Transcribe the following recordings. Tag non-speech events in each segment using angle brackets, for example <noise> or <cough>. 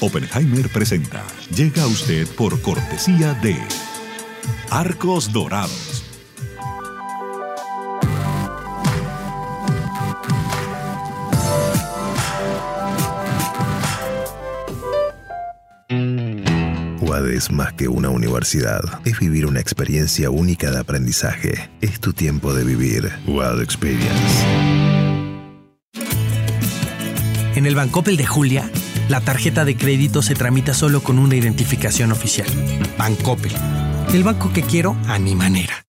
Oppenheimer presenta. Llega a usted por cortesía de Arcos Dorados. UAD es más que una universidad. Es vivir una experiencia única de aprendizaje. Es tu tiempo de vivir. UAD Experience. En el Bancopel de Julia, la tarjeta de crédito se tramita solo con una identificación oficial. Bancopel. El banco que quiero a mi manera.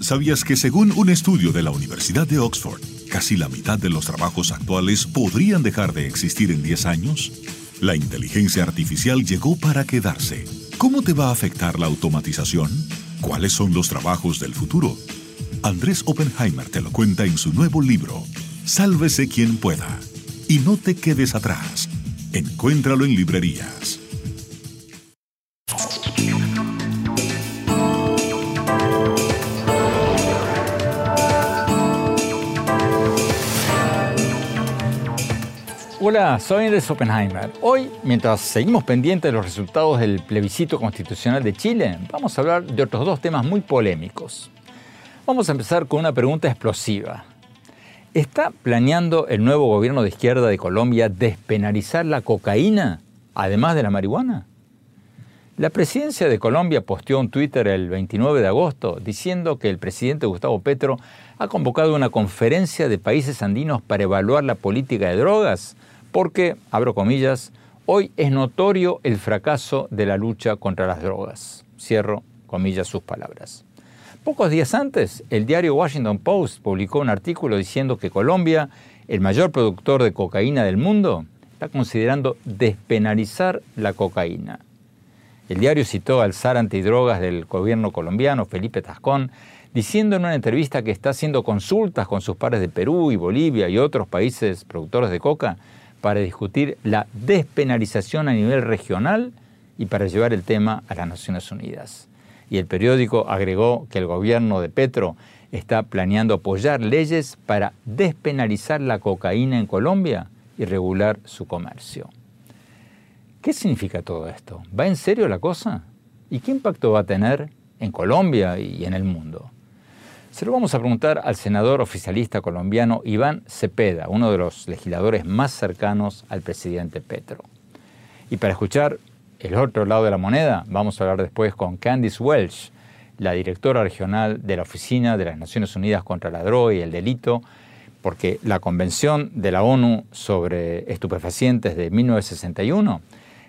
¿Sabías que según un estudio de la Universidad de Oxford, casi la mitad de los trabajos actuales podrían dejar de existir en 10 años? La inteligencia artificial llegó para quedarse. ¿Cómo te va a afectar la automatización? ¿Cuáles son los trabajos del futuro? Andrés Oppenheimer te lo cuenta en su nuevo libro, Sálvese quien pueda. Y no te quedes atrás. Encuéntralo en librerías. Hola, soy Andrés Oppenheimer. Hoy, mientras seguimos pendientes de los resultados del plebiscito constitucional de Chile, vamos a hablar de otros dos temas muy polémicos. Vamos a empezar con una pregunta explosiva. ¿Está planeando el nuevo gobierno de izquierda de Colombia despenalizar la cocaína, además de la marihuana? La presidencia de Colombia posteó un Twitter el 29 de agosto diciendo que el presidente Gustavo Petro ha convocado una conferencia de países andinos para evaluar la política de drogas porque, abro comillas, hoy es notorio el fracaso de la lucha contra las drogas. Cierro comillas sus palabras. Pocos días antes, el diario Washington Post publicó un artículo diciendo que Colombia, el mayor productor de cocaína del mundo, está considerando despenalizar la cocaína. El diario citó al zar antidrogas del gobierno colombiano, Felipe Tascón, diciendo en una entrevista que está haciendo consultas con sus pares de Perú y Bolivia y otros países productores de coca para discutir la despenalización a nivel regional y para llevar el tema a las Naciones Unidas. Y el periódico agregó que el gobierno de Petro está planeando apoyar leyes para despenalizar la cocaína en Colombia y regular su comercio. ¿Qué significa todo esto? ¿Va en serio la cosa? ¿Y qué impacto va a tener en Colombia y en el mundo? Se lo vamos a preguntar al senador oficialista colombiano Iván Cepeda, uno de los legisladores más cercanos al presidente Petro. Y para escuchar el otro lado de la moneda, vamos a hablar después con Candice Welch, la directora regional de la Oficina de las Naciones Unidas contra la Droga y el Delito, porque la Convención de la ONU sobre estupefacientes de 1961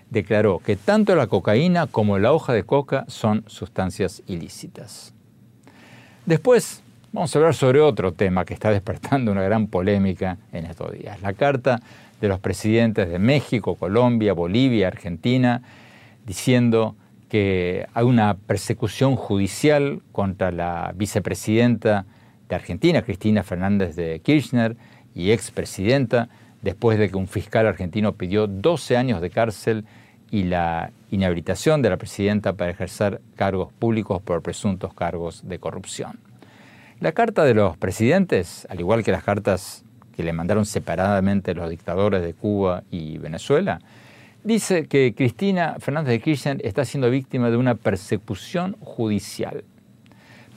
declaró que tanto la cocaína como la hoja de coca son sustancias ilícitas. Después vamos a hablar sobre otro tema que está despertando una gran polémica en estos días, la carta de los presidentes de México, Colombia, Bolivia, Argentina, diciendo que hay una persecución judicial contra la vicepresidenta de Argentina, Cristina Fernández de Kirchner, y expresidenta, después de que un fiscal argentino pidió 12 años de cárcel y la inhabilitación de la presidenta para ejercer cargos públicos por presuntos cargos de corrupción. La carta de los presidentes, al igual que las cartas que le mandaron separadamente los dictadores de Cuba y Venezuela, dice que Cristina Fernández de Kirchner está siendo víctima de una persecución judicial.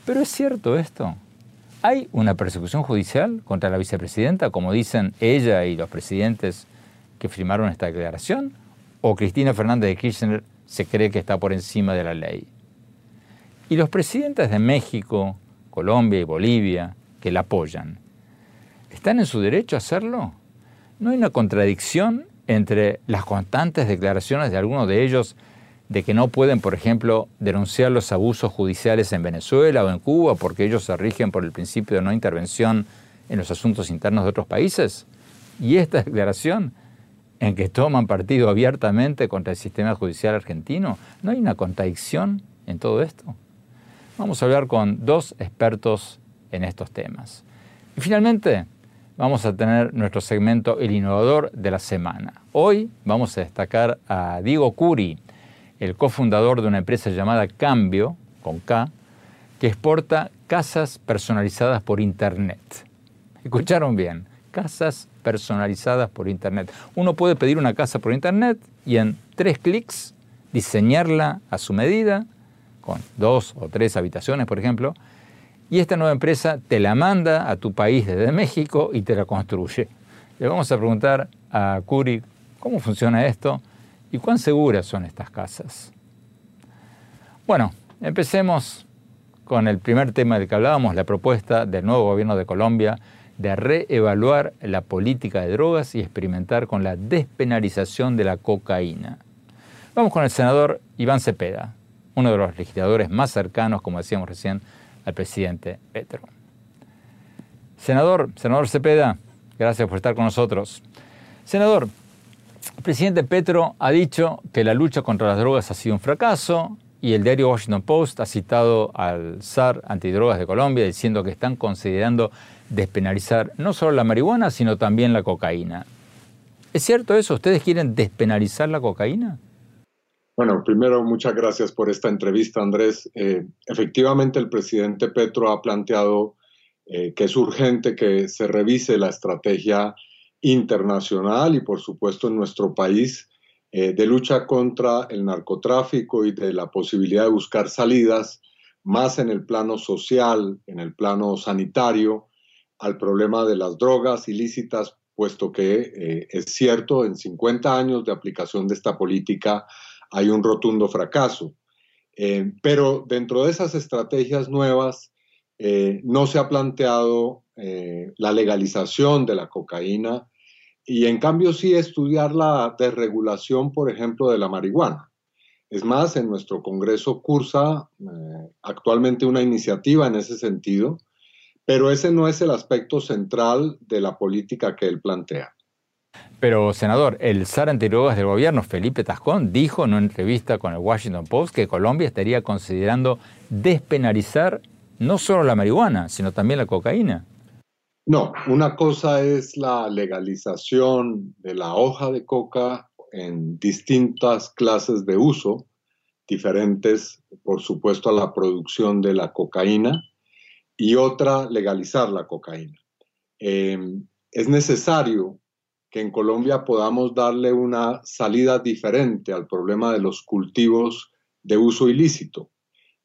Pero es cierto esto. ¿Hay una persecución judicial contra la vicepresidenta, como dicen ella y los presidentes que firmaron esta declaración? o Cristina Fernández de Kirchner se cree que está por encima de la ley. Y los presidentes de México, Colombia y Bolivia, que la apoyan, ¿están en su derecho a hacerlo? ¿No hay una contradicción entre las constantes declaraciones de algunos de ellos de que no pueden, por ejemplo, denunciar los abusos judiciales en Venezuela o en Cuba porque ellos se rigen por el principio de no intervención en los asuntos internos de otros países? Y esta declaración en que toman partido abiertamente contra el sistema judicial argentino? ¿No hay una contradicción en todo esto? Vamos a hablar con dos expertos en estos temas. Y finalmente, vamos a tener nuestro segmento El Innovador de la Semana. Hoy vamos a destacar a Diego Curi, el cofundador de una empresa llamada Cambio, con K, que exporta casas personalizadas por Internet. Escucharon bien, casas personalizadas por Internet. Uno puede pedir una casa por Internet y en tres clics diseñarla a su medida, con dos o tres habitaciones, por ejemplo, y esta nueva empresa te la manda a tu país desde México y te la construye. Le vamos a preguntar a Curi cómo funciona esto y cuán seguras son estas casas. Bueno, empecemos con el primer tema del que hablábamos, la propuesta del nuevo gobierno de Colombia de reevaluar la política de drogas y experimentar con la despenalización de la cocaína. Vamos con el senador Iván Cepeda, uno de los legisladores más cercanos, como decíamos recién, al presidente Petro. Senador, senador Cepeda, gracias por estar con nosotros. Senador, el presidente Petro ha dicho que la lucha contra las drogas ha sido un fracaso y el diario Washington Post ha citado al SAR antidrogas de Colombia diciendo que están considerando despenalizar no solo la marihuana, sino también la cocaína. ¿Es cierto eso? ¿Ustedes quieren despenalizar la cocaína? Bueno, primero, muchas gracias por esta entrevista, Andrés. Eh, efectivamente, el presidente Petro ha planteado eh, que es urgente que se revise la estrategia internacional y, por supuesto, en nuestro país eh, de lucha contra el narcotráfico y de la posibilidad de buscar salidas más en el plano social, en el plano sanitario, al problema de las drogas ilícitas, puesto que es cierto, en 50 años de aplicación de esta política, hay un rotundo fracaso. Eh, pero dentro de esas estrategias nuevas eh, no se ha planteado eh, la legalización de la cocaína y en cambio sí estudiar la desregulación, por ejemplo, de la marihuana. Es más, en nuestro Congreso cursa actualmente una iniciativa en ese sentido, pero ese no es el aspecto central de la política que él plantea. Pero, senador, el SAR antidrogas del gobierno, Felipe Tascón, dijo en una entrevista con el Washington Post que Colombia estaría considerando despenalizar no solo la marihuana, sino también la cocaína. No, una cosa es la legalización de la hoja de coca en distintas clases de uso, diferentes, por supuesto, a la producción de la cocaína, y otra, legalizar la cocaína. Eh, es necesario que en Colombia podamos darle una salida diferente al problema de los cultivos de uso ilícito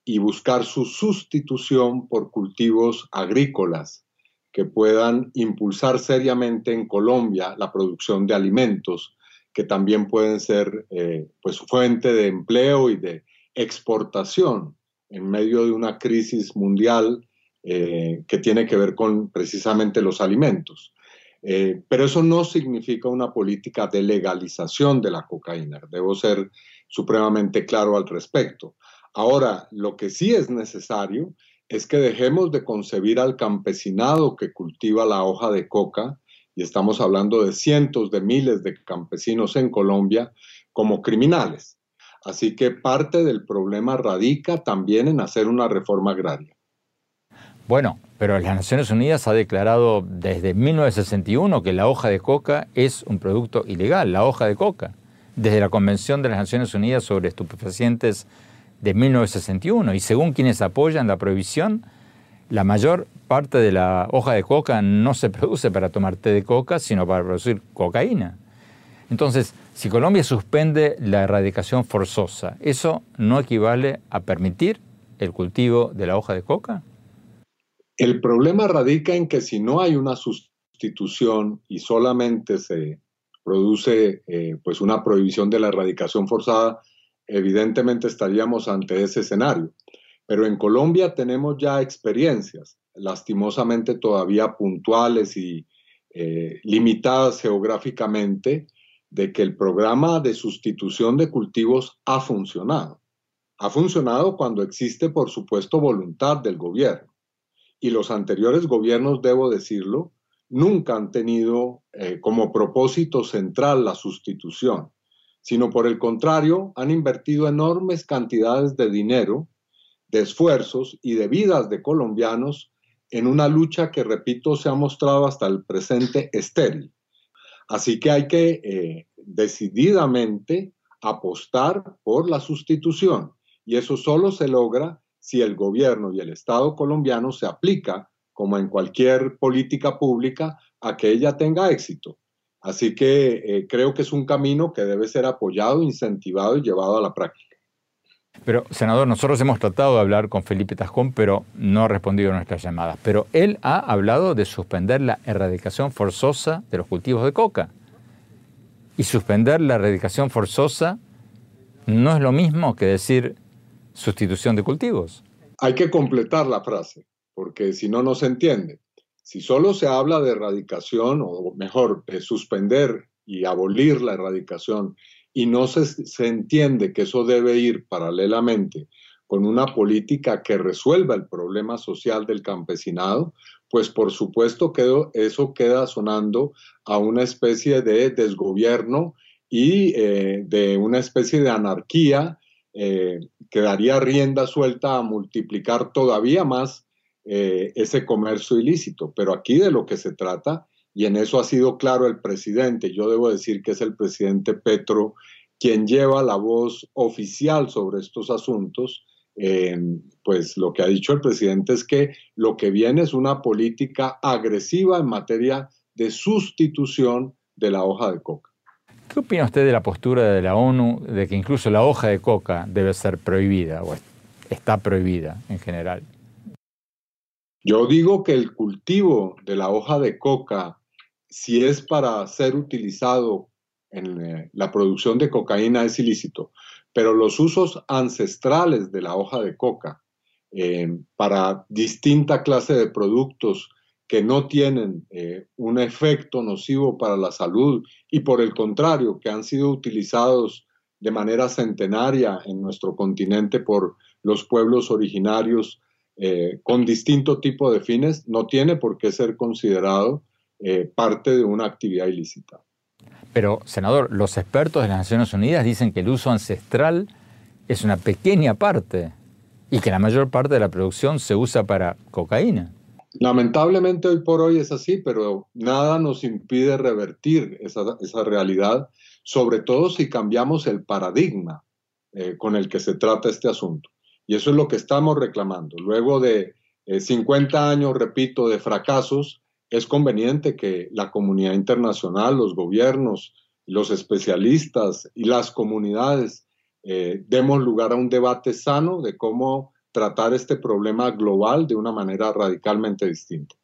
y buscar su sustitución por cultivos agrícolas que puedan impulsar seriamente en Colombia la producción de alimentos que también pueden ser eh, pues fuente de empleo y de exportación en medio de una crisis mundial eh, que tiene que ver con precisamente los alimentos. Eh, pero eso no significa una política de legalización de la cocaína. Debo ser supremamente claro al respecto. Ahora, lo que sí es necesario es que dejemos de concebir al campesinado que cultiva la hoja de coca, y estamos hablando de cientos de miles de campesinos en Colombia, como criminales. Así que parte del problema radica también en hacer una reforma agraria. Bueno, pero las Naciones Unidas ha declarado desde 1961 que la hoja de coca es un producto ilegal, la hoja de coca, desde la Convención de las Naciones Unidas sobre Estupefacientes de 1961. Y según quienes apoyan la prohibición, la mayor parte de la hoja de coca no se produce para tomar té de coca, sino para producir cocaína. Entonces, si Colombia suspende la erradicación forzosa, ¿eso no equivale a permitir el cultivo de la hoja de coca? El problema radica en que si no hay una sustitución y solamente se produce eh, pues una prohibición de la erradicación forzada, evidentemente estaríamos ante ese escenario. Pero en Colombia tenemos ya experiencias, lastimosamente todavía puntuales y eh, limitadas geográficamente, de que el programa de sustitución de cultivos ha funcionado. Ha funcionado cuando existe, por supuesto, voluntad del gobierno y los anteriores gobiernos, debo decirlo, nunca han tenido eh, como propósito central la sustitución, sino por el contrario, han invertido enormes cantidades de dinero, de esfuerzos y de vidas de colombianos en una lucha que, repito, se ha mostrado hasta el presente estéril. Así que hay que eh, decididamente apostar por la sustitución y eso solo se logra si el gobierno y el Estado colombiano se aplica, como en cualquier política pública, a que ella tenga éxito. Así que eh, creo que es un camino que debe ser apoyado, incentivado y llevado a la práctica. Pero, senador, nosotros hemos tratado de hablar con Felipe Tascón, pero no ha respondido a nuestras llamadas. Pero él ha hablado de suspender la erradicación forzosa de los cultivos de coca. Y suspender la erradicación forzosa no es lo mismo que decir sustitución de cultivos. Hay que completar la frase, porque si no, no se entiende. Si solo se habla de erradicación, o mejor, de suspender y abolir la erradicación, y no se, se entiende que eso debe ir paralelamente con una política que resuelva el problema social del campesinado, pues por supuesto que eso queda sonando a una especie de desgobierno y eh, de una especie de anarquía eh, que daría rienda suelta a multiplicar todavía más eh, ese comercio ilícito. Pero aquí de lo que se trata, y en eso ha sido claro el presidente, yo debo decir que es el presidente Petro quien lleva la voz oficial sobre estos asuntos, eh, pues lo que ha dicho el presidente es que lo que viene es una política agresiva en materia de sustitución de la hoja de coca. ¿Qué opina usted de la postura de la ONU de que incluso la hoja de coca debe ser prohibida o está prohibida en general? Yo digo que el cultivo de la hoja de coca, si es para ser utilizado en eh, la producción de cocaína, es ilícito, pero los usos ancestrales de la hoja de coca eh, para distinta clase de productos que no tienen eh, un efecto nocivo para la salud y por el contrario, que han sido utilizados de manera centenaria en nuestro continente por los pueblos originarios eh, con distinto tipo de fines, no tiene por qué ser considerado eh, parte de una actividad ilícita. Pero, senador, los expertos de las Naciones Unidas dicen que el uso ancestral es una pequeña parte y que la mayor parte de la producción se usa para cocaína. Lamentablemente hoy por hoy es así, pero nada nos impide revertir esa, realidad, sobre todo si cambiamos el paradigma eh, con el que se trata este asunto. Y eso es lo que estamos reclamando. Luego de 50 eh, años, repito, de fracasos, es conveniente que la comunidad internacional, los gobiernos, los especialistas y las comunidades eh, demos lugar a un debate sano de cómo tratar este problema global de una manera radicalmente distinta.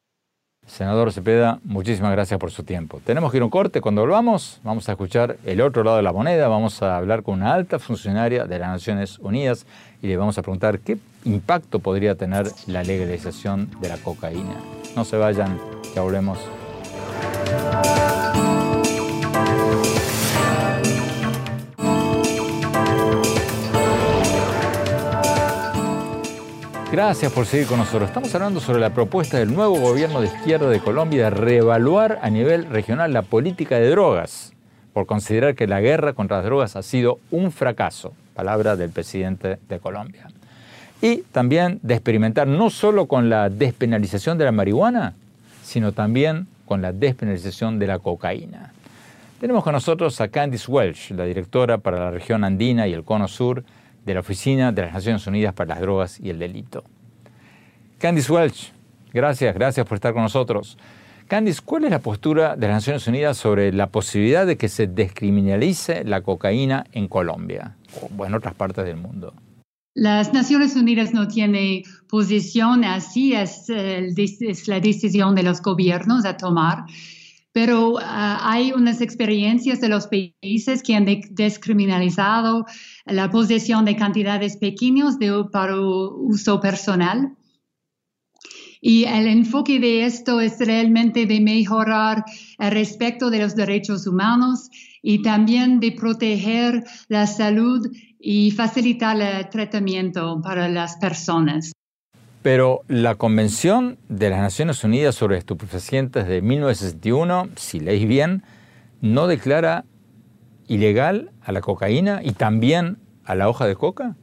Senador Cepeda, muchísimas gracias por su tiempo. Tenemos que ir a un corte. Cuando volvamos, vamos a escuchar el otro lado de la moneda. Vamos a hablar con una alta funcionaria de las Naciones Unidas y le vamos a preguntar qué impacto podría tener la legalización de la cocaína. No se vayan, ya volvemos. Gracias por seguir con nosotros. Estamos hablando sobre la propuesta del nuevo gobierno de izquierda de Colombia de reevaluar a nivel regional la política de drogas, por considerar que la guerra contra las drogas ha sido un fracaso, palabra del presidente de Colombia. Y también de experimentar no solo con la despenalización de la marihuana, sino también con la despenalización de la cocaína. Tenemos con nosotros a Candice Welch, la directora para la región andina y el cono sur de la Oficina de las Naciones Unidas para las Drogas y el Delito. Candice Welch, gracias, gracias por estar con nosotros. Candice, ¿cuál es la postura de las Naciones Unidas sobre la posibilidad de que se descriminalice la cocaína en Colombia o en otras partes del mundo? Las Naciones Unidas no tienen posición así, es, es la decisión de los gobiernos a tomar pero ah, hay unas experiencias de los países que han descriminalizado la posesión de cantidades pequeñas para uso personal. Y el enfoque de esto es realmente de mejorar el respeto de los derechos humanos y también de proteger la salud y facilitar el tratamiento para las personas. Pero la Convención de las Naciones Unidas sobre Estupefacientes de 1961, si leéis bien, no declara ilegal a la cocaína y también a la hoja de coca.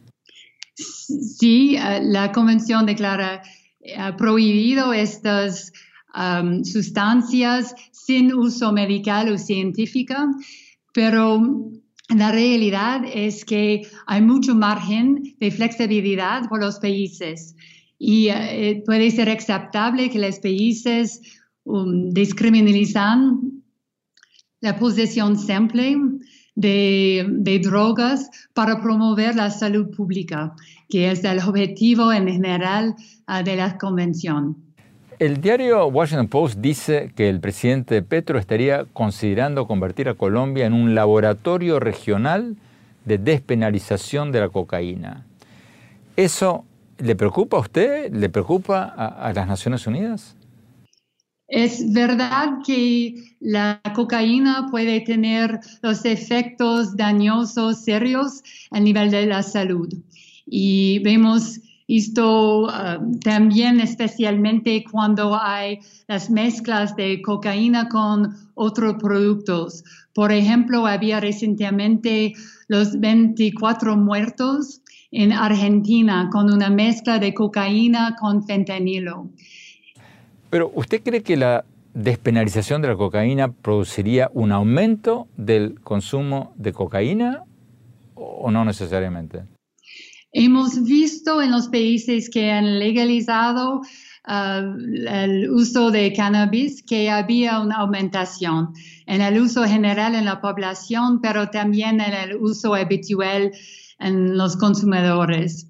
Sí, eh, la Convención declara eh, prohibido estas um, sustancias sin uso medical o científico, pero la realidad es que hay mucho margen de flexibilidad por los países y eh, puede ser aceptable que los países um, descriminalizan la posesión simple de, drogas para promover la salud pública, que es el objetivo en general uh, de la convención. El diario Washington Post dice que el presidente Petro estaría considerando convertir a Colombia en un laboratorio regional de despenalización de la cocaína. ¿Eso le preocupa a usted? ¿Le preocupa a, las Naciones Unidas? Es verdad que la cocaína puede tener los efectos dañosos serios a nivel de la salud. Y vemos esto uh, también especialmente cuando hay las mezclas de cocaína con otros productos. Por ejemplo, había recientemente los 24 muertos en Argentina con una mezcla de cocaína con fentanilo. Pero ¿usted cree que la despenalización de la cocaína produciría un aumento del consumo de cocaína o no necesariamente? Hemos visto en los países que han legalizado uh, el uso de cannabis que había una aumentación en el uso general en la población, pero también en el uso habitual en los consumidores.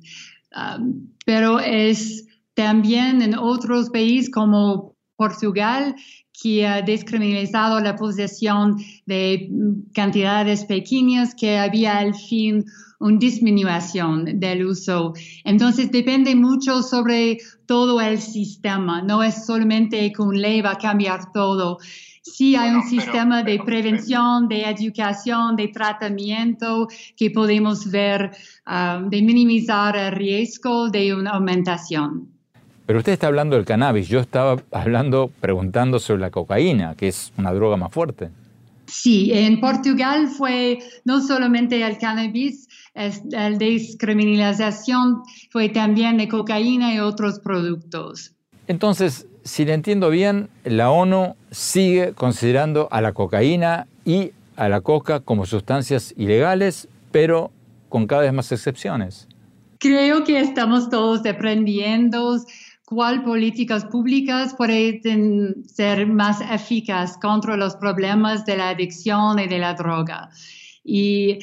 Um, pero es también en otros países como Portugal que ha descriminalizado la posesión de cantidades pequeñas que había al fin una disminución del uso. Entonces depende mucho sobre todo el sistema, no es solamente que un ley va a cambiar todo. Sí hay un sistema de prevención, de educación, de tratamiento que podemos ver ah, de minimizar el riesgo de una aumentación. Pero usted está hablando del cannabis, yo estaba hablando, preguntando sobre la cocaína, que es una droga más fuerte. Sí, en Portugal fue no solamente el cannabis, la descriminalización fue también de cocaína y otros productos. Entonces, si le entiendo bien, la ONU sigue considerando a la cocaína y a la coca como sustancias ilegales, pero con cada vez más excepciones. Creo que estamos todos aprendiendo cuál políticas públicas pueden ser más eficaces contra los problemas de la adicción y de la droga. Y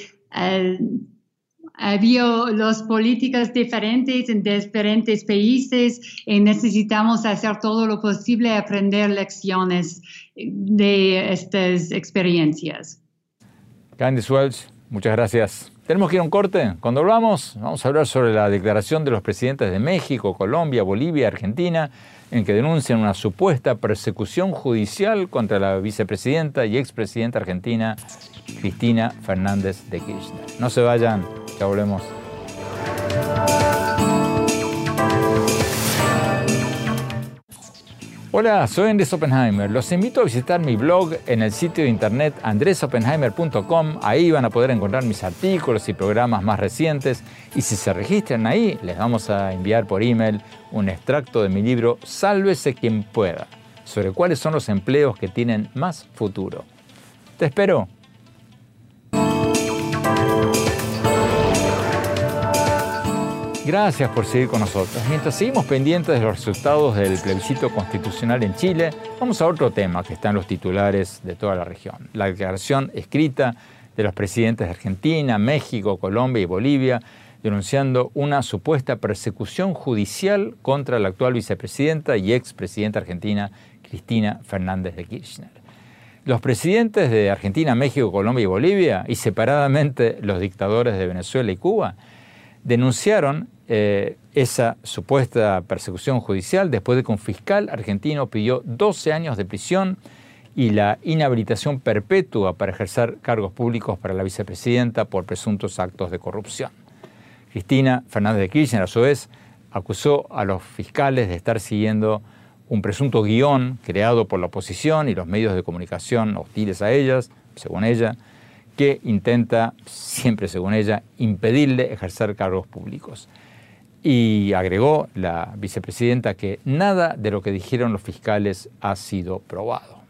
había las políticas diferentes en diferentes países y necesitamos hacer todo lo posible aprender lecciones de estas experiencias. Candice Welch, muchas gracias. Tenemos que ir a un corte. Cuando volvamos, vamos a hablar sobre la declaración de los presidentes de México, Colombia, Bolivia, Argentina, en que denuncian una supuesta persecución judicial contra la vicepresidenta y expresidenta argentina, Cristina Fernández de Kirchner. No se vayan, ya volvemos. Hola, soy Andrés Oppenheimer. Los invito a visitar mi blog en el sitio de internet andresoppenheimer.com. Ahí van a poder encontrar mis artículos y programas más recientes. Y si se registran ahí, les vamos a enviar por email un extracto de mi libro Sálvese quien pueda, sobre cuáles son los empleos que tienen más futuro. Te espero. Gracias por seguir con nosotros. Mientras seguimos pendientes de los resultados del plebiscito constitucional en Chile, vamos a otro tema que está en los titulares de toda la región. La declaración escrita de los presidentes de Argentina, México, Colombia y Bolivia denunciando una supuesta persecución judicial contra la actual vicepresidenta y expresidenta argentina Cristina Fernández de Kirchner. Los presidentes de Argentina, México, Colombia y Bolivia, y separadamente los dictadores de Venezuela y Cuba, denunciaron eh, esa supuesta persecución judicial después de que un fiscal argentino pidió 12 años de prisión y la inhabilitación perpetua para ejercer cargos públicos para la vicepresidenta por presuntos actos de corrupción. Cristina Fernández de Kirchner, a su vez, acusó a los fiscales de estar siguiendo un presunto guion creado por la oposición y los medios de comunicación hostiles a ellas, según ella, que intenta, siempre según ella, impedirle ejercer cargos públicos. Y agregó la vicepresidenta que nada de lo que dijeron los fiscales ha sido probado.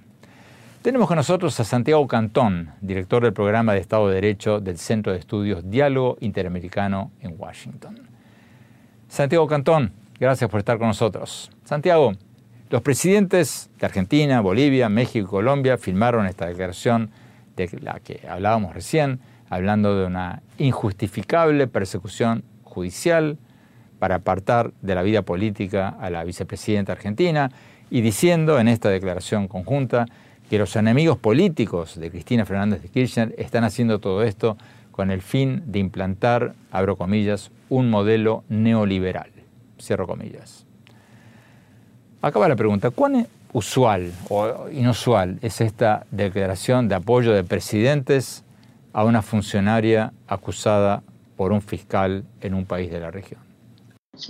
Tenemos con nosotros a Santiago Cantón, director del programa de Estado de Derecho del Centro de Estudios Diálogo Interamericano en Washington. Santiago Cantón, gracias por estar con nosotros. Santiago, los presidentes de Argentina, Bolivia, México y Colombia firmaron esta declaración de la que hablábamos recién, hablando de una injustificable persecución judicial para apartar de la vida política a la vicepresidenta argentina y diciendo en esta declaración conjunta que los enemigos políticos de Cristina Fernández de Kirchner están haciendo todo esto con el fin de implantar, abro comillas, un modelo neoliberal. Cierro comillas. Acaba la pregunta, ¿cuán usual o inusual es esta declaración de apoyo de presidentes a una funcionaria acusada por un fiscal en un país de la región?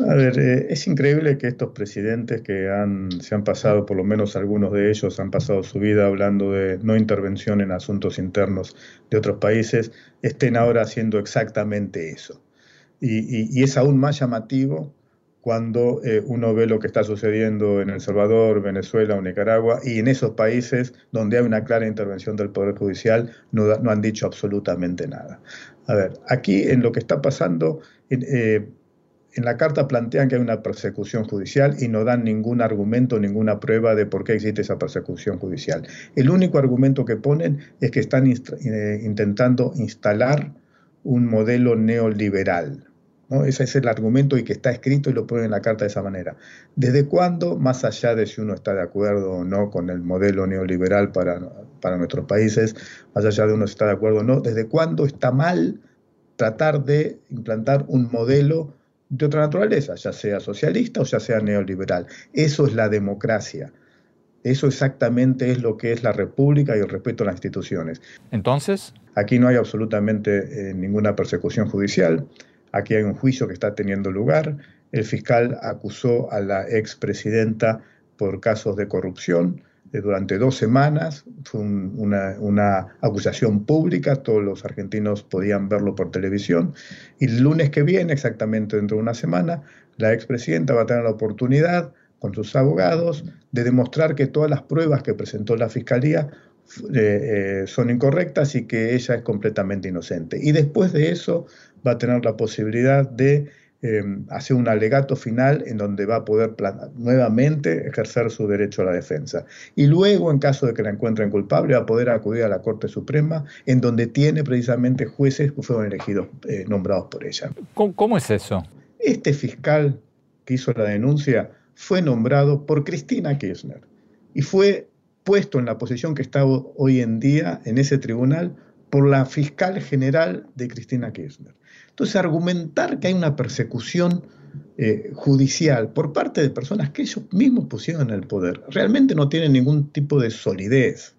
A ver, eh, es increíble que estos presidentes que han, se han pasado, por lo menos algunos de ellos, han pasado su vida hablando de no intervención en asuntos internos de otros países, estén ahora haciendo exactamente eso. Y, es aún más llamativo cuando eh, uno ve lo que está sucediendo en El Salvador, Venezuela o Nicaragua, y en esos países donde hay una clara intervención del Poder Judicial no, no han dicho absolutamente nada. A ver, aquí en lo que está pasando... Eh, en la carta plantean que hay una persecución judicial y no dan ningún argumento, ninguna prueba de por qué existe esa persecución judicial. El único argumento que ponen es que están eh, intentando instalar un modelo neoliberal. Ese es el argumento y que está escrito y lo ponen en la carta de esa manera. ¿Desde cuándo, más allá de si uno está de acuerdo o no con el modelo neoliberal para, para nuestros países, más allá de uno está de acuerdo o no, desde cuándo está mal tratar de implantar un modelo de otra naturaleza, ya sea socialista o ya sea neoliberal. Eso es la democracia. Eso exactamente es lo que es la república y el respeto a las instituciones. Entonces, aquí no hay absolutamente eh, ninguna persecución judicial. Aquí hay un juicio que está teniendo lugar. El fiscal acusó a la expresidenta por casos de corrupción durante dos semanas. Fue una, acusación pública, todos los argentinos podían verlo por televisión. Y el lunes que viene, exactamente dentro de una semana, la expresidenta va a tener la oportunidad con sus abogados de demostrar que todas las pruebas que presentó la fiscalía eh, eh, son incorrectas y que ella es completamente inocente. Y después de eso va a tener la posibilidad de Em, hace un alegato final en donde va a poder nuevamente ejercer su derecho a la defensa. Y luego, en caso de que la encuentren culpable, va a poder acudir a la Corte Suprema, en donde tiene precisamente jueces que fueron elegidos, eh, nombrados por ella. ¿Cómo, es eso? Este fiscal que hizo la denuncia fue nombrado por Cristina Kirchner y fue puesto en la posición que está hoy en día en ese tribunal por la fiscal general de Cristina Kirchner. Entonces, argumentar que hay una persecución eh, judicial por parte de personas que ellos mismos pusieron en el poder realmente no tiene ningún tipo de solidez.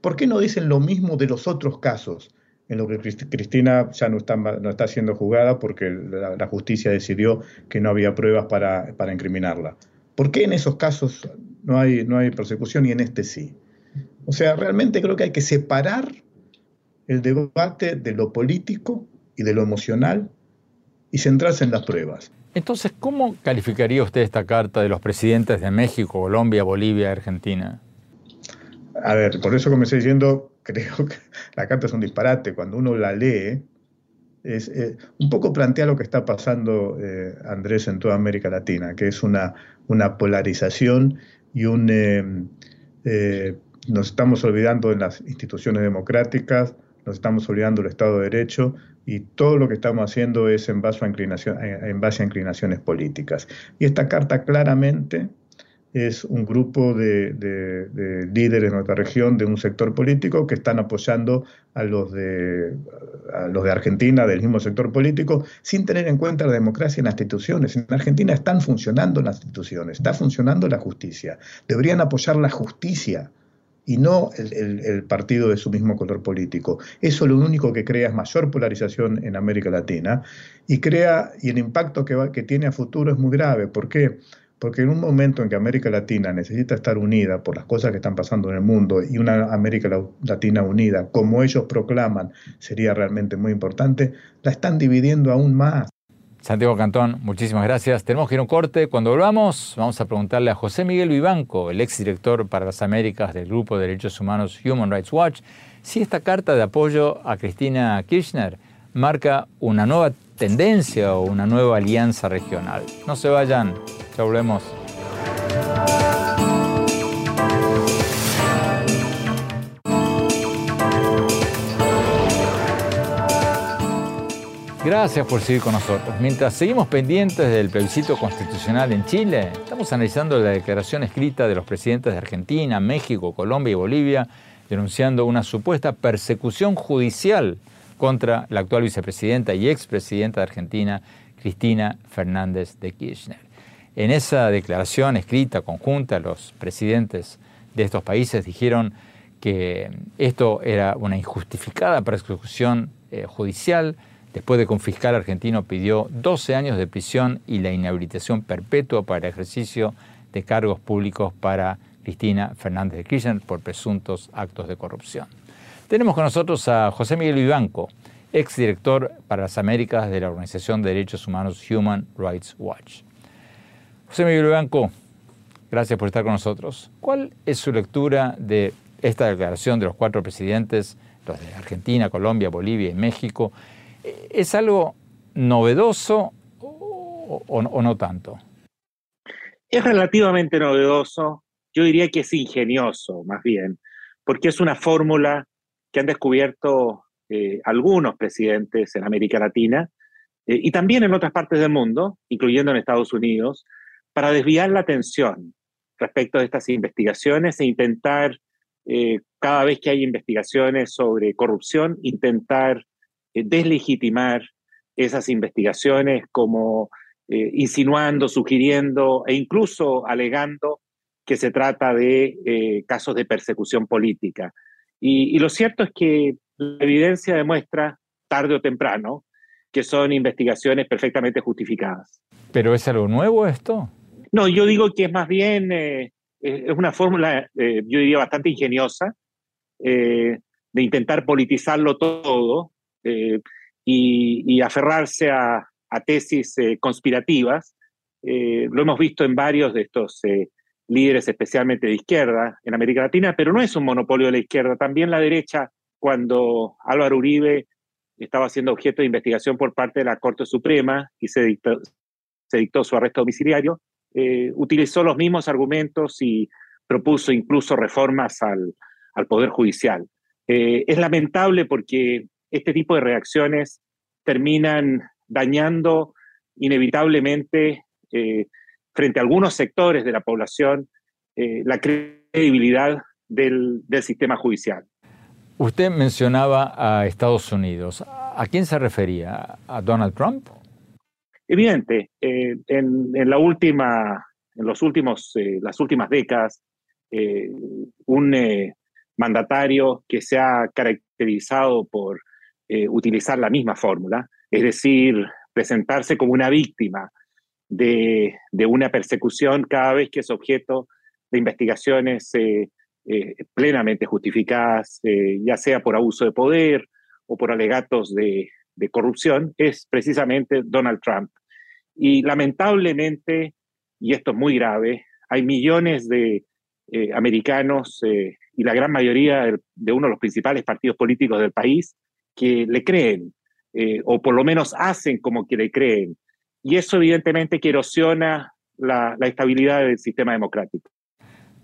¿Por qué no dicen lo mismo de los otros casos? En lo que Cristina ya no está, no está siendo juzgada porque la, justicia decidió que no había pruebas para, para, incriminarla. ¿Por qué en esos casos no hay, no hay persecución y en este sí? O sea, realmente creo que hay que separar el debate de lo político y de lo emocional y centrarse en las pruebas. Entonces, ¿cómo calificaría usted esta carta de los presidentes de México, Colombia, Bolivia, Argentina? A ver, por eso estoy diciendo, <laughs> creo que la carta es un disparate. Cuando uno la lee, es, eh, un poco plantea lo que está pasando, eh, Andrés, en toda América Latina, que es una, una polarización y un... Eh, nos estamos olvidando de las instituciones democráticas, nos estamos olvidando del Estado de Derecho y todo lo que estamos haciendo es en base a, inclinación, en base a inclinaciones políticas. Y esta carta claramente es un grupo de, líderes de nuestra región, de un sector político, que están apoyando a los, de, a los de Argentina, del mismo sector político, sin tener en cuenta la democracia en las instituciones. En Argentina están funcionando las instituciones, está funcionando la justicia. Deberían apoyar la justicia y no el, partido de su mismo color político. Eso lo único que crea es mayor polarización en América Latina y crea, y el impacto que, que tiene a futuro es muy grave. ¿Por qué? Porque en un momento en que América Latina necesita estar unida por las cosas que están pasando en el mundo y una América Latina unida, como ellos proclaman, sería realmente muy importante, la están dividiendo aún más. Santiago Cantón, muchísimas gracias. Tenemos que ir un corte. Cuando volvamos, vamos a preguntarle a José Miguel Vivanco, el exdirector para las Américas del Grupo de Derechos Humanos Human Rights Watch, si esta carta de apoyo a Cristina Kirchner marca una nueva tendencia o una nueva alianza regional. No se vayan, ya volvemos. Gracias por seguir con nosotros. Mientras seguimos pendientes del plebiscito constitucional en Chile, estamos analizando la declaración escrita de los presidentes de Argentina, México, Colombia y Bolivia, denunciando una supuesta persecución judicial contra la actual vicepresidenta y expresidenta de Argentina, Cristina Fernández de Kirchner. En esa declaración escrita conjunta, los presidentes de estos países dijeron que esto era una injustificada persecución eh, judicial, Después de confiscar, argentino pidió 12 años de prisión y la inhabilitación perpetua para ejercicio de cargos públicos para Cristina Fernández de Kirchner por presuntos actos de corrupción. Tenemos con nosotros a José Miguel Vivanco, exdirector para las Américas de la Organización de Derechos Humanos Human Rights Watch. José Miguel Vivanco, gracias por estar con nosotros. ¿Cuál es su lectura de esta declaración de los cuatro presidentes, los de Argentina, Colombia, Bolivia y México, ¿Es algo novedoso o, no tanto? Es relativamente novedoso, yo diría que es ingenioso más bien, porque es una fórmula que han descubierto eh, algunos presidentes en América Latina eh, y también en otras partes del mundo, incluyendo en Estados Unidos, para desviar la atención respecto de estas investigaciones e intentar, eh, cada vez que hay investigaciones sobre corrupción, intentar deslegitimar esas investigaciones como eh, insinuando, sugiriendo e incluso alegando que se trata de eh, casos de persecución política. Y, lo cierto es que la evidencia demuestra, tarde o temprano, que son investigaciones perfectamente justificadas. ¿Pero es algo nuevo esto? No, yo digo que es más bien, es una fórmula, yo diría, bastante ingeniosa, de intentar politizarlo todo eh, y, aferrarse a, tesis eh, conspirativas. Eh, lo hemos visto en varios de estos líderes, especialmente de izquierda, en América Latina, pero no es un monopolio de la izquierda. También la derecha, cuando Álvaro Uribe estaba siendo objeto de investigación por parte de la Corte Suprema y se dictó, se dictó su arresto domiciliario, utilizó los mismos argumentos y propuso incluso reformas al, al Poder Judicial. es lamentable porque este tipo de reacciones terminan dañando inevitablemente eh, frente a algunos sectores de la población eh, la credibilidad del, sistema judicial. Usted mencionaba a Estados Unidos. ¿A quién se refería? ¿A Donald Trump? Evidente. Eh, en, la última, en los últimos, las últimas décadas, un mandatario que se ha caracterizado por eh, utilizar la misma fórmula, es decir, presentarse como una víctima de, una persecución cada vez que es objeto de investigaciones eh, eh, plenamente justificadas, ya sea por abuso de poder o por alegatos de, corrupción, es precisamente Donald Trump. Y lamentablemente, y esto es muy grave, hay millones de americanos y la gran mayoría de uno de los principales partidos políticos del país que le creen, eh, o por lo menos hacen como que le creen. Y eso evidentemente erosiona la, estabilidad del sistema democrático.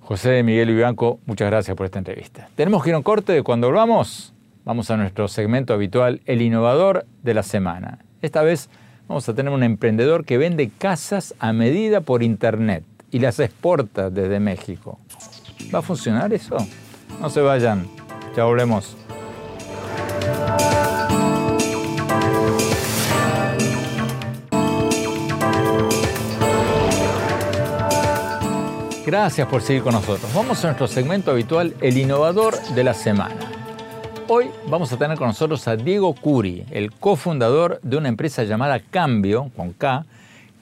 José Miguel Vivanco, muchas gracias por esta entrevista. Tenemos que ir a un corte. Cuando volvamos, vamos a nuestro segmento habitual, El Innovador de la Semana. Esta vez vamos a tener un emprendedor que vende casas a medida por Internet y las exporta desde México. ¿Va a funcionar eso? No se vayan. Ya volvemos. Gracias por seguir con nosotros. Vamos a nuestro segmento habitual, el innovador de la semana. Hoy vamos a tener con nosotros a Diego Curi, el cofundador de una empresa llamada Cambio, con K,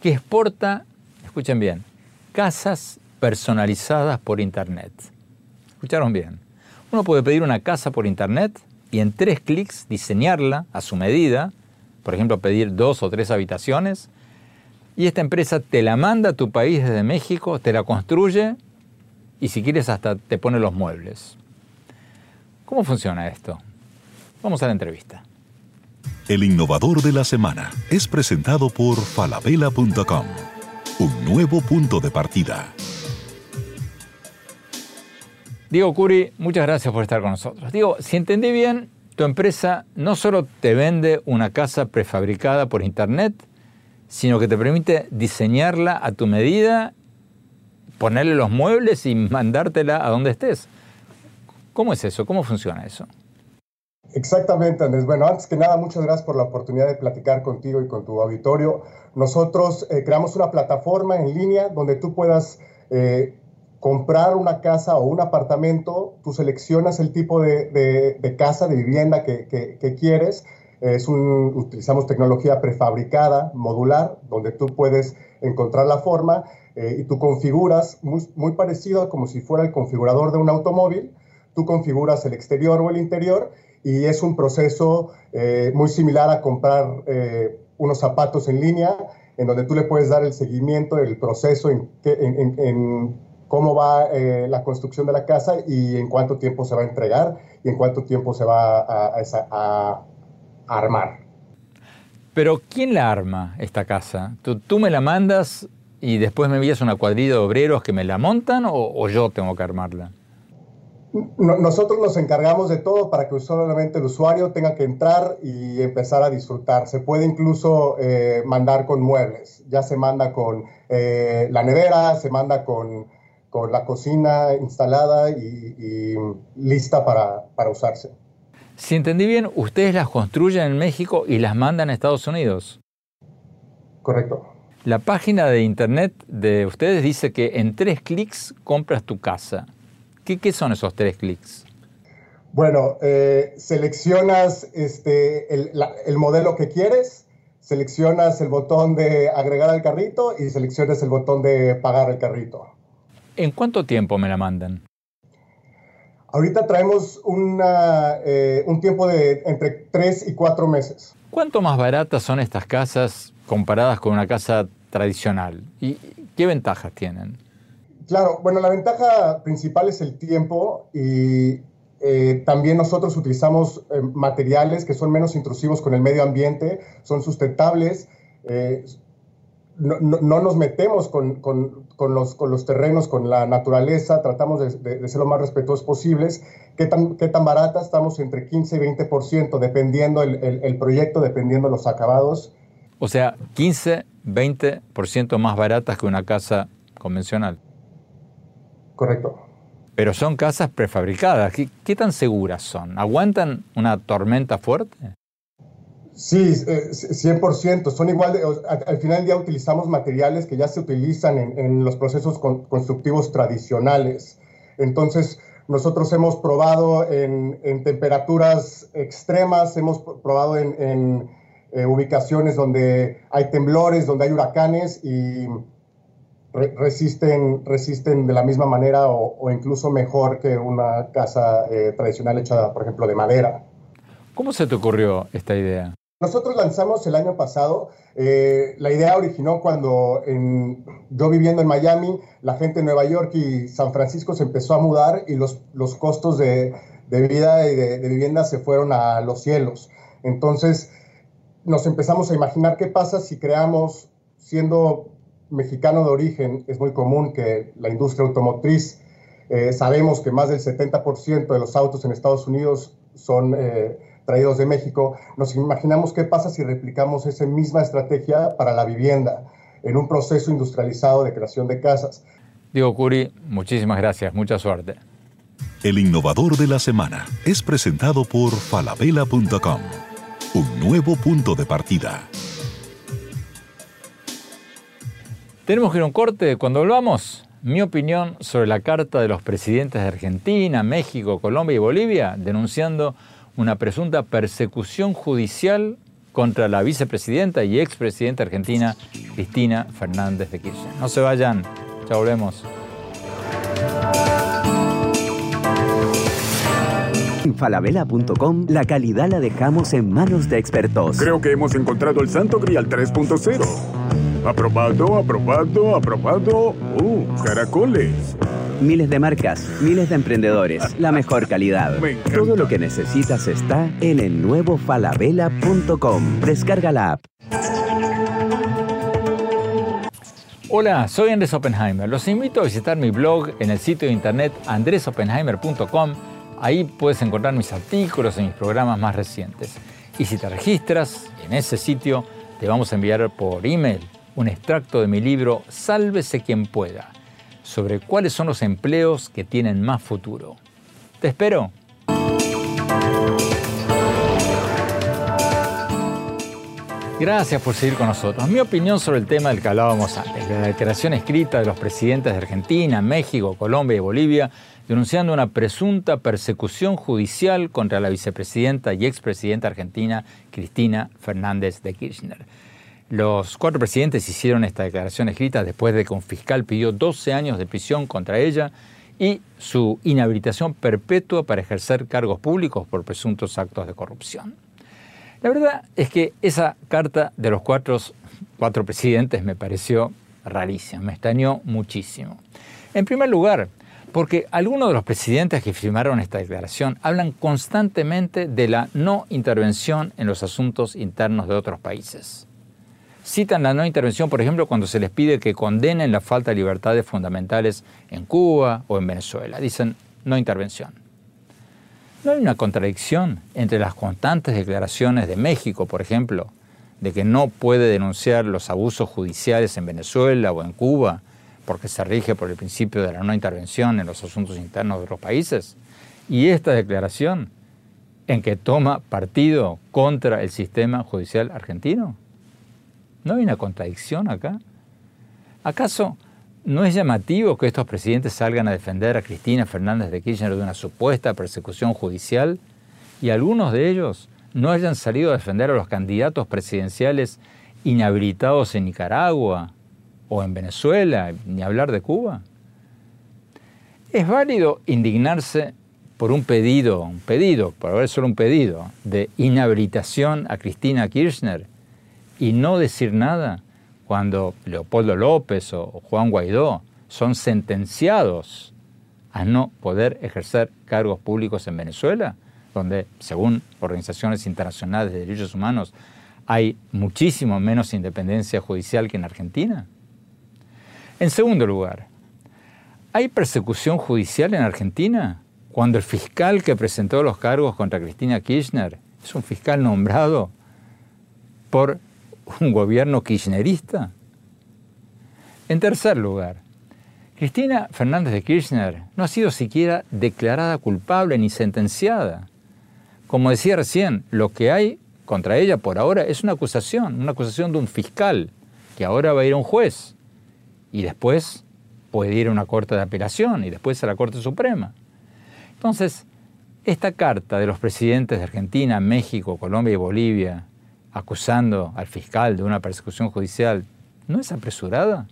que exporta, escuchen bien, casas personalizadas por Internet. ¿Escucharon bien? Uno puede pedir una casa por Internet y en tres clics diseñarla a su medida, por ejemplo, pedir dos o tres habitaciones, y esta empresa te la manda a tu país desde México, te la construye y si quieres hasta te pone los muebles. ¿Cómo funciona esto? Vamos a la entrevista. El innovador de la semana es presentado por falabella.com, un nuevo punto de partida. Diego Curi, muchas gracias por estar con nosotros. Diego, si entendí bien, tu empresa no solo te vende una casa prefabricada por internet, sino que te permite diseñarla a tu medida, ponerle los muebles y mandártela a donde estés. ¿Cómo es eso? ¿Cómo funciona eso? Exactamente, Andrés. Bueno, antes que nada, muchas gracias por la oportunidad de platicar contigo y con tu auditorio. Nosotros eh, creamos una plataforma en línea donde tú puedas eh, comprar una casa o un apartamento, tú seleccionas el tipo de, casa, de vivienda que, quieres. Es un, utilizamos tecnología prefabricada, modular, donde tú puedes encontrar la forma eh, y tú configuras, muy, muy parecido como si fuera el configurador de un automóvil, tú configuras el exterior o el interior y es un proceso eh, muy similar a comprar eh, unos zapatos en línea, en donde tú le puedes dar el seguimiento del proceso en, en cómo va la construcción de la casa y en cuánto tiempo se va a entregar y en cuánto tiempo se va a, armar. Pero ¿quién la arma esta casa? ¿Tú, me la mandas y después me envías una cuadrilla de obreros que me la montan o, yo tengo que armarla? nosotros nos encargamos de todo para que solamente el usuario tenga que entrar y empezar a disfrutar. Se puede incluso eh, mandar con muebles. Ya se manda con eh, la nevera, se manda con con la cocina instalada y, lista para, para, usarse. Si entendí bien, ustedes las construyen en México y las mandan a Estados Unidos. Correcto. La página de internet de ustedes dice que en tres clics compras tu casa. ¿Qué, qué son esos tres clics? Bueno, eh, seleccionas este, el, el modelo que quieres, seleccionas el botón de agregar al carrito y seleccionas el botón de pagar el carrito. ¿En cuánto tiempo me la mandan? Ahorita traemos eh, un tiempo de entre tres y cuatro meses. ¿Cuánto más baratas son estas casas comparadas con una casa tradicional? ¿Y qué ventajas tienen? Claro, bueno, la ventaja principal es el tiempo y eh, también nosotros utilizamos eh, materiales que son menos intrusivos con el medio ambiente, son sustentables, no, nos metemos con, los, terrenos, con la naturaleza, tratamos de, ser lo más respetuosos posibles. ¿Qué tan, qué tan barata? Estamos entre 15 y 20%, dependiendo el, el, proyecto, dependiendo los acabados. O sea, 15, 20% más baratas que una casa convencional. Correcto. Pero son casas prefabricadas. qué tan seguras son? ¿Aguantan una tormenta fuerte? Sí, 100%. Eh, Son igual, al final día utilizamos materiales que ya se utilizan en, los procesos constructivos tradicionales. Entonces, nosotros hemos probado en, temperaturas extremas, hemos probado en, eh, ubicaciones donde hay temblores, donde hay huracanes y resisten, resisten de la misma manera o, incluso mejor que una casa eh, tradicional hecha, por ejemplo, de madera. ¿Cómo se te ocurrió esta idea? Nosotros lanzamos el año pasado, eh, la idea originó cuando yo viviendo en Miami, la gente de Nueva York y San Francisco se empezó a mudar y los, los costos de, vida y de, vivienda se fueron a los cielos. Entonces nos empezamos a imaginar qué pasa si creamos, siendo mexicano de origen, es muy común que la industria automotriz, eh, sabemos que más del 70% de los autos en Estados Unidos son... Eh, traídos de México, nos imaginamos qué pasa si replicamos esa misma estrategia para la vivienda en un proceso industrializado de creación de casas. Diego Curi, muchísimas gracias, mucha suerte. El innovador de la semana es presentado por falabella.com, un nuevo punto de partida. Tenemos que ir a un corte. Cuando volvamos, mi opinión sobre la carta de los presidentes de Argentina, México, Colombia y Bolivia denunciando una presunta persecución judicial contra la vicepresidenta y expresidenta argentina Cristina Fernández de Kirchner. No se vayan, ya volvemos. En falabella.com la calidad la dejamos en manos de expertos. Creo que hemos encontrado el santo grial 3.0. Aprobado, aprobado, aprobado. ¡Uh, caracoles! Miles de marcas, miles de emprendedores, la mejor calidad. Todo lo que necesitas está en el nuevo falabella.com. Descarga la app. Hola, soy Andrés Oppenheimer. Los invito a visitar mi blog en el sitio de internet andresoppenheimer.com. Ahí puedes encontrar mis artículos y mis programas más recientes. Y si te registras en ese sitio, te vamos a enviar por email un extracto de mi libro Sálvese quien pueda sobre cuáles son los empleos que tienen más futuro. Te espero. Gracias por seguir con nosotros. Mi opinión sobre el tema del que hablábamos antes, la declaración escrita de los presidentes de Argentina, México, Colombia y Bolivia, denunciando una presunta persecución judicial contra la vicepresidenta y expresidenta argentina Cristina Fernández de Kirchner. Los cuatro presidentes hicieron esta declaración escrita después de que un fiscal pidió 12 años de prisión contra ella y su inhabilitación perpetua para ejercer cargos públicos por presuntos actos de corrupción. La verdad es que esa carta de los cuatro, presidentes me pareció rarísima, me extrañó muchísimo. En primer lugar, porque algunos de los presidentes que firmaron esta declaración hablan constantemente de la no intervención en los asuntos internos de otros países. Citan la no intervención, por ejemplo, cuando se les pide que condenen la falta de libertades fundamentales en Cuba o en Venezuela. Dicen no intervención. ¿No hay una contradicción entre las constantes declaraciones de México, por ejemplo, de que no puede denunciar los abusos judiciales en Venezuela o en Cuba porque se rige por el principio de la no intervención en los asuntos internos de otros países? Y esta declaración en que toma partido contra el sistema judicial argentino. ¿No hay una contradicción acá? ¿Acaso no es llamativo que estos presidentes salgan a defender a Cristina Fernández de Kirchner de una supuesta persecución judicial y algunos de ellos no hayan salido a defender a los candidatos presidenciales inhabilitados en Nicaragua o en Venezuela, ni hablar de Cuba? ¿Es válido indignarse por un pedido, un pedido, por haber solo un pedido, de inhabilitación a Cristina Kirchner y no decir nada cuando Leopoldo López o Juan Guaidó son sentenciados a no poder ejercer cargos públicos en Venezuela, donde, según organizaciones internacionales de derechos humanos, hay muchísimo menos independencia judicial que en Argentina. En segundo lugar, ¿hay persecución judicial en Argentina cuando el fiscal que presentó los cargos contra Cristina Kirchner es un fiscal nombrado por <laughs> un gobierno kirchnerista? En tercer lugar, Cristina Fernández de Kirchner no ha sido siquiera declarada culpable ni sentenciada. Como decía recién, lo que hay contra ella por ahora es una acusación, una acusación de un fiscal, que ahora va a ir a un juez y después puede ir a una corte de apelación y después a la Corte Suprema. Entonces, esta carta de los presidentes de Argentina, México, Colombia y Bolivia, acusando al fiscal de una persecución judicial, ¿no es apresurada?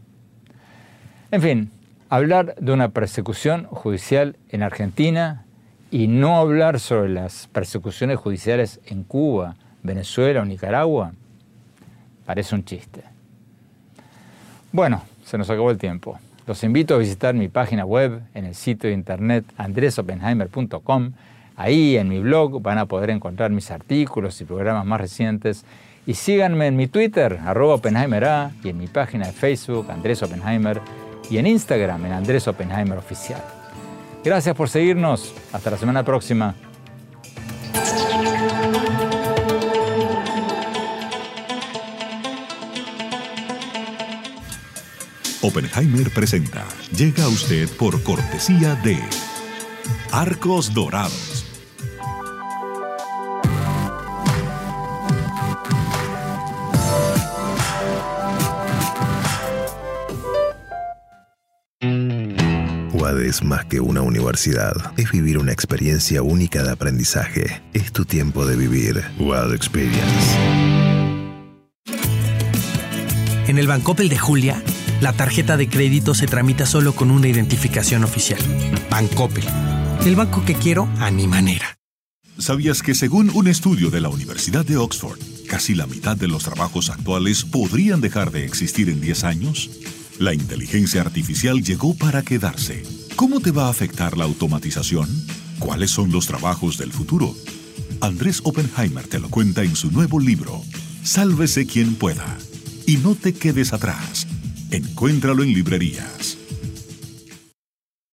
En fin, hablar de una persecución judicial en Argentina y no hablar sobre las persecuciones judiciales en Cuba, Venezuela o Nicaragua parece un chiste. Bueno, se nos acabó el tiempo. Los invito a visitar mi página web en el sitio de internet andresopenheimer.com Ahí en mi blog van a poder encontrar mis artículos y programas más recientes. Y síganme en mi Twitter, arroba y en mi página de Facebook, Andrés Oppenheimer, y en Instagram, en Andrés Oppenheimer Oficial. Gracias por seguirnos. Hasta la semana próxima. Oppenheimer presenta. Llega a usted por cortesía de Arcos Dorados es más que una universidad. Es vivir una experiencia única de aprendizaje. Es tu tiempo de vivir. Wild Experience. En el Bancoppel de Julia, la tarjeta de crédito se tramita solo con una identificación oficial. Bancoppel. El banco que quiero a mi manera. ¿Sabías que según un estudio de la Universidad de Oxford, casi la mitad de los trabajos actuales podrían dejar de existir en 10 años? La inteligencia artificial llegó para quedarse. ¿Cómo te va a afectar la automatización? ¿Cuáles son los trabajos del futuro? Andrés Oppenheimer te lo cuenta en su nuevo libro, Sálvese quien pueda. Y no te quedes atrás. Encuéntralo en librerías.